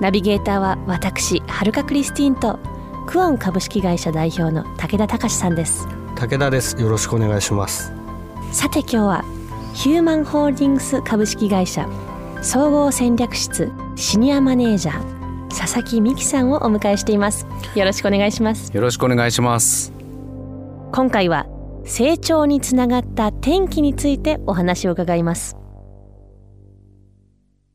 ナビゲーターは私はるかクリスティンとクオン株式会社代表の武田隆さんです。武田です。よろしくお願いします。さて今日はヒューマンホールディングス株式会社総合戦略室シニアマネージャー佐々木美希さんをお迎えしています。よろしくお願いします。よろしくお願いします。今回は成長につながった転機についてお話を伺います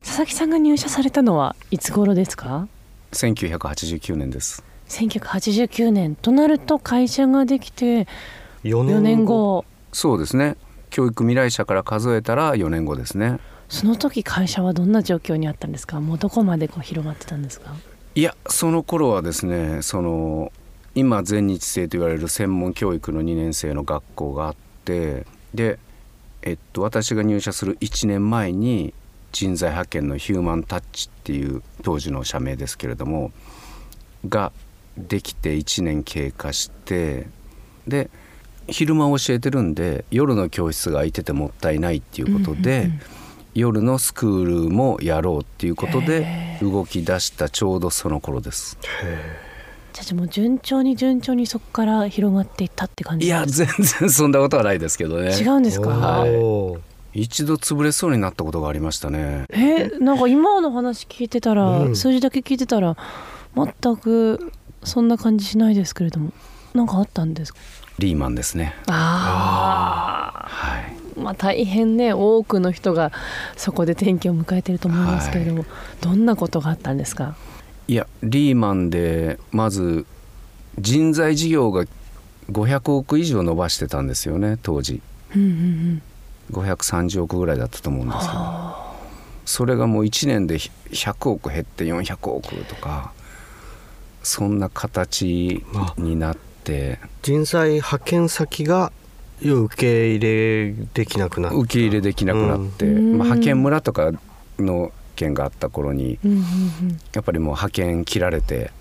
佐々木さんが入社されたのはいつ頃ですか？1989年です。1989年となると会社ができて4 4年後。そうですね。教育未来社から数えたら4年後ですね。その時会社はどんな状況にあったんですか？もうどこまでこう広まってたんですか？いやその頃はですねその今全日制と言われる専門教育の2年生の学校があってで、えっと、私が入社する1年前に人材派遣のヒューマンタッチっていう当時の社名ですけれどもができて1年経過してで昼間教えてるんで夜の教室が空いててもったいないっていうことで、夜のスクールもやろうっていうことで動き出したちょうどその頃です。じゃあじゃあもう順調に順調にそこから広がっていったって感じいや全然そんなことはないですけどね。違うんですか、はい一度潰れそうになったことがありましたね。えなんか今の話聞いてたら、うん。数字だけ聞いてたら全くそんな感じしないですけれども。なんかあったんですか？リーマンですね。あはい。あまあ大変ね多くの人がそこで転機を迎えてると思いますけれども、どんなことがあったんですか？いやリーマンでまず人材事業が500億以上伸ばしてたんですよね当時。うんうん530億ぐらいだったと思うんですけどそれがもう1年で100億減って400億とかそんな形になって。人材派遣先が受け入れできなくなった。受け入れできなくなって、うん。まあ、派遣村とかの件があった頃にうんうんうん。やっぱりもう派遣切られて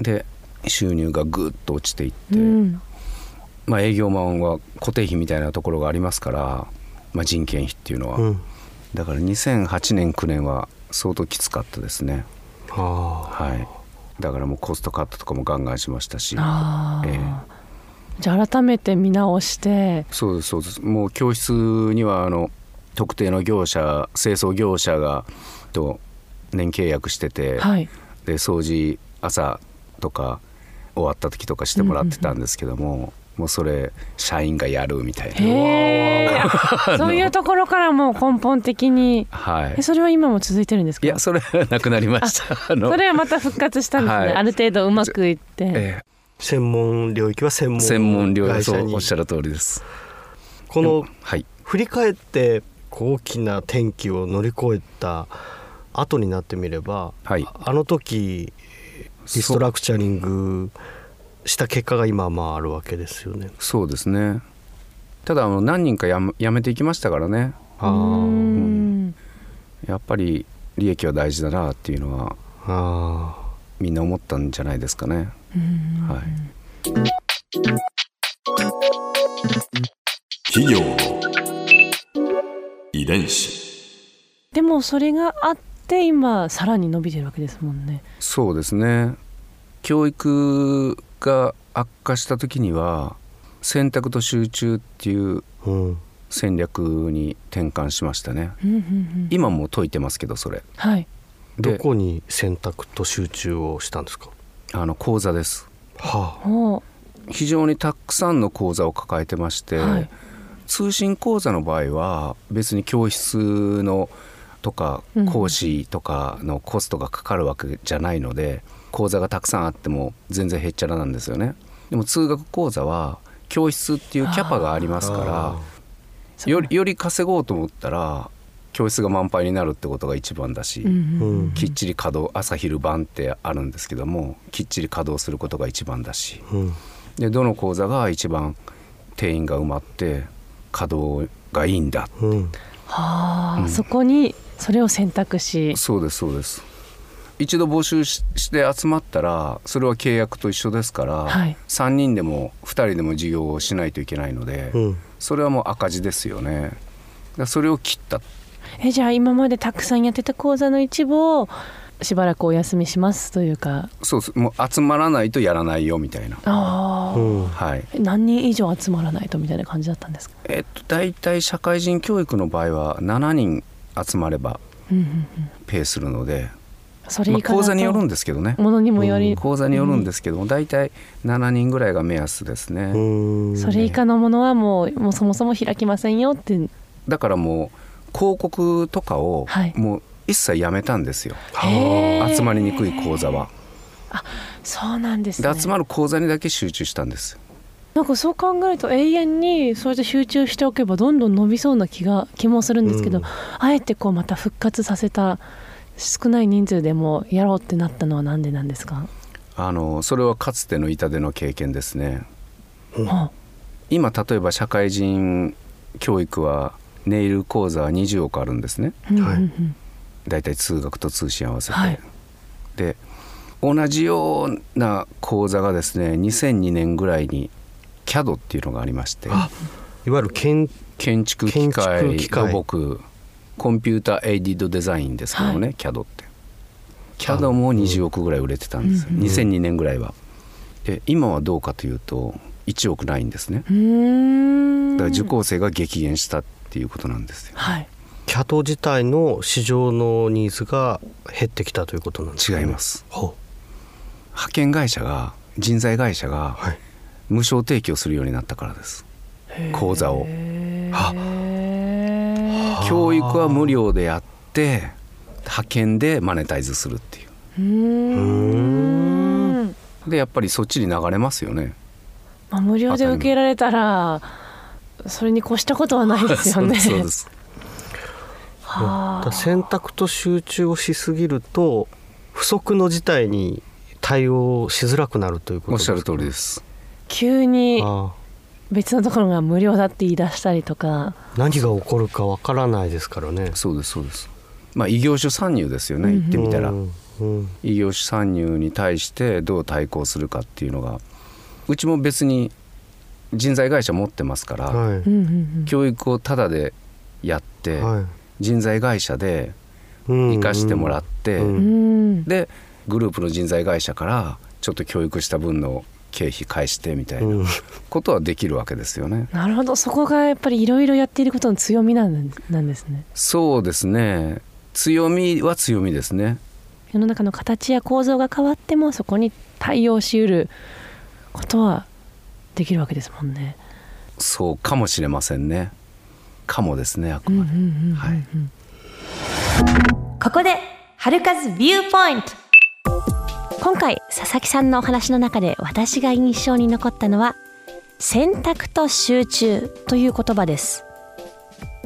で収入がぐっと落ちていって、うん。まあ、営業マンは固定費みたいなところがありますから、まあ、人件費っていうのは、うん。だから2008年9年は相当きつかったですね。あ。はい。だからもうコストカットとかもガンガンしましたし。ええ。じゃあ改めて見直して。そうですそうです。もう教室にはあの特定の業者清掃業者がと年契約してて、はい。で掃除朝とか終わった時とかしてもらってたんですけども、もうそれ社員がやるみたいな。そういうところからもう根本的に。はい。えそれは今も続いてるんですか？いやそれはなくなりました。あのそれはまた復活したんですね、はい。ある程度うまくいって、え専門領域は専え門専門領域そうおっしゃる通りです。このはい。振り返って大きな転機を乗り越えた後になってみれば、はい。あの時リストラクチャリングした結果が今まああるわけですよね。そうですね。ただあの何人かやめ辞めていきましたからね。あうーん。やっぱり利益は大事だなっていうのはあみんな思ったんじゃないですかね、うん。はい。企業の遺伝子。でもそれがあって今さらに伸びてるわけですもんね。そうですね教育が悪化した時には選択と集中っていう戦略に転換しましたね。うんうんうん。今も解いてますけどそれ。はい。でどこに選択と集中をしたんですか？あの講座です。はお非常にたくさんの講座を抱えてまして、はい。通信講座の場合は別に教室のとかうん。講師とかのコストがかかるわけじゃないので、講座がたくさんあっても全然へっちゃらなんですよね。でも通学講座は教室っていうキャパがありますかあらよりより稼ごうと思ったら教室が満杯になるってことが一番だし、うんうんきっちり稼働朝昼晩ってあるんですけどもきっちり稼働することが一番だし。うん。でどの講座が一番定員が埋まって稼働がいいんだうん。はあ、うん。そこにそれを選択し。そうですそうです一度募集しして集まったらそれは契約と一緒ですから、はい。3人でも2人でも授業をしないといけないので、うん。それはもう赤字ですよね。それを切った。えじゃあ今までたくさんやってた講座の一部をしばらくお休みしますというか。そうですもう集まらないとやらないよみたいな。ああ、うん。はい。え何人以上集まらないとみたいな感じだったんですか、えっと大体社会人教育の場合は7人集まればうんうんうん、ペイするので、まあ、それ以下だと。講座によるんですけどね。ものにもより、講座によるんですけども大体7人ぐらいが目安ですね、うん。それ以下のものはもうもうそもそも開きませんよって。だからもう広告とかをはい。もう一切やめたんですよ、へー。集まりにくい講座は。そうなんですね。で集まる講座にだけ集中したんです。なんかそう考えると永遠にそうやって集中しておけばどんどん伸びそうな気が気もするんですけど、うん。あえてこうまた復活させた少ない人数でもやろうってなったのはなんでなんですか、あのそれはかつての痛手の経験ですね。うんは今例えば社会人教育はネイル講座は20億あるんですね。はいうん大体通学と通信合わせて、はい。で同じような講座がですね2002年ぐらいに CAD っていうのがありまして。あいわゆる建建築機建械築機械。土木コンピューターエイディッドデザインですけどね、CAD って。CAD も20億ぐらい売れてたんですよ、うん2002年ぐらいは。で今はどうかというと1億ないんですね。だから受講生が激減したっていうことなんですよ。はい。キャド自体の市場のニーズが減ってきたということなんですかね。違います。ほ派遣会社が人材会社が無償提供するようになったからです。講座を。はあ教育は無料でやって派遣でマネタイズするっていう。うーん。でやっぱりそっちに流れますよね。まあ、無料で受けられたらそれに越したことはないですよね。そうです選択と集中をしすぎると不測の事態に対応しづらくなるということおっしゃるか通りです。急にあ別のところが無料だって言い出したりとか、あ何が起こるかわからないですからね。そうですそうです。まあ異業種参入ですよね言ってみたら、うんうん。異業種参入に対してどう対抗するかっていうのがうちも別に人材会社持ってますから、はい。うんうんうん。教育をタダでやって、はい。人材会社で生かしてもらって、うんうん。でグループの人材会社からちょっと教育した分の経費返してみたいなうんことはできるわけですよね。なるほどそこがやっぱりいろいろやっていることの強みなんなんですね。そうですね強みは強みですね。世の中の形や構造が変わってもそこに対応しうることはできるわけですもんね。そうかもしれませんね。かもですねあくうんうんまで。ここで春風ビューポイント今回佐々木さんのお話の中で私が印象に残ったのは選択と集中という言葉です。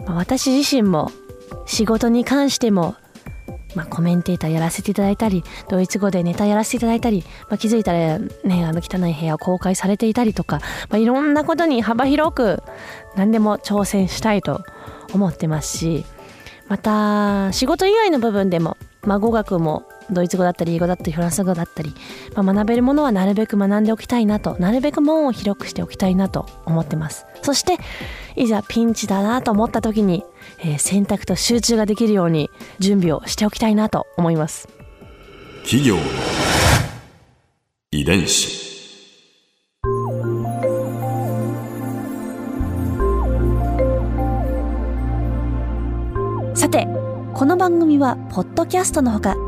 私自身も仕事に関してもまあ、コメンテーターやらせていただいたりドイツ語でネタやらせていただいたり、まあ、気づいたらねあの汚い部屋を公開されていたりとか、まあ、いろんなことに幅広く何でも挑戦したいと思ってますしまた仕事以外の部分でも、まあ、語学もドイツ語だったり英語だったりフランス語だったり、まあ、学べるものはなるべく学んでおきたいなとなるべく門を広くしておきたいなと思ってます。そしていざピンチだなと思った時に、えー選択と集中ができるように準備をしておきたいなと思います。企業の遺伝子。さてこの番組はポッドキャストのほか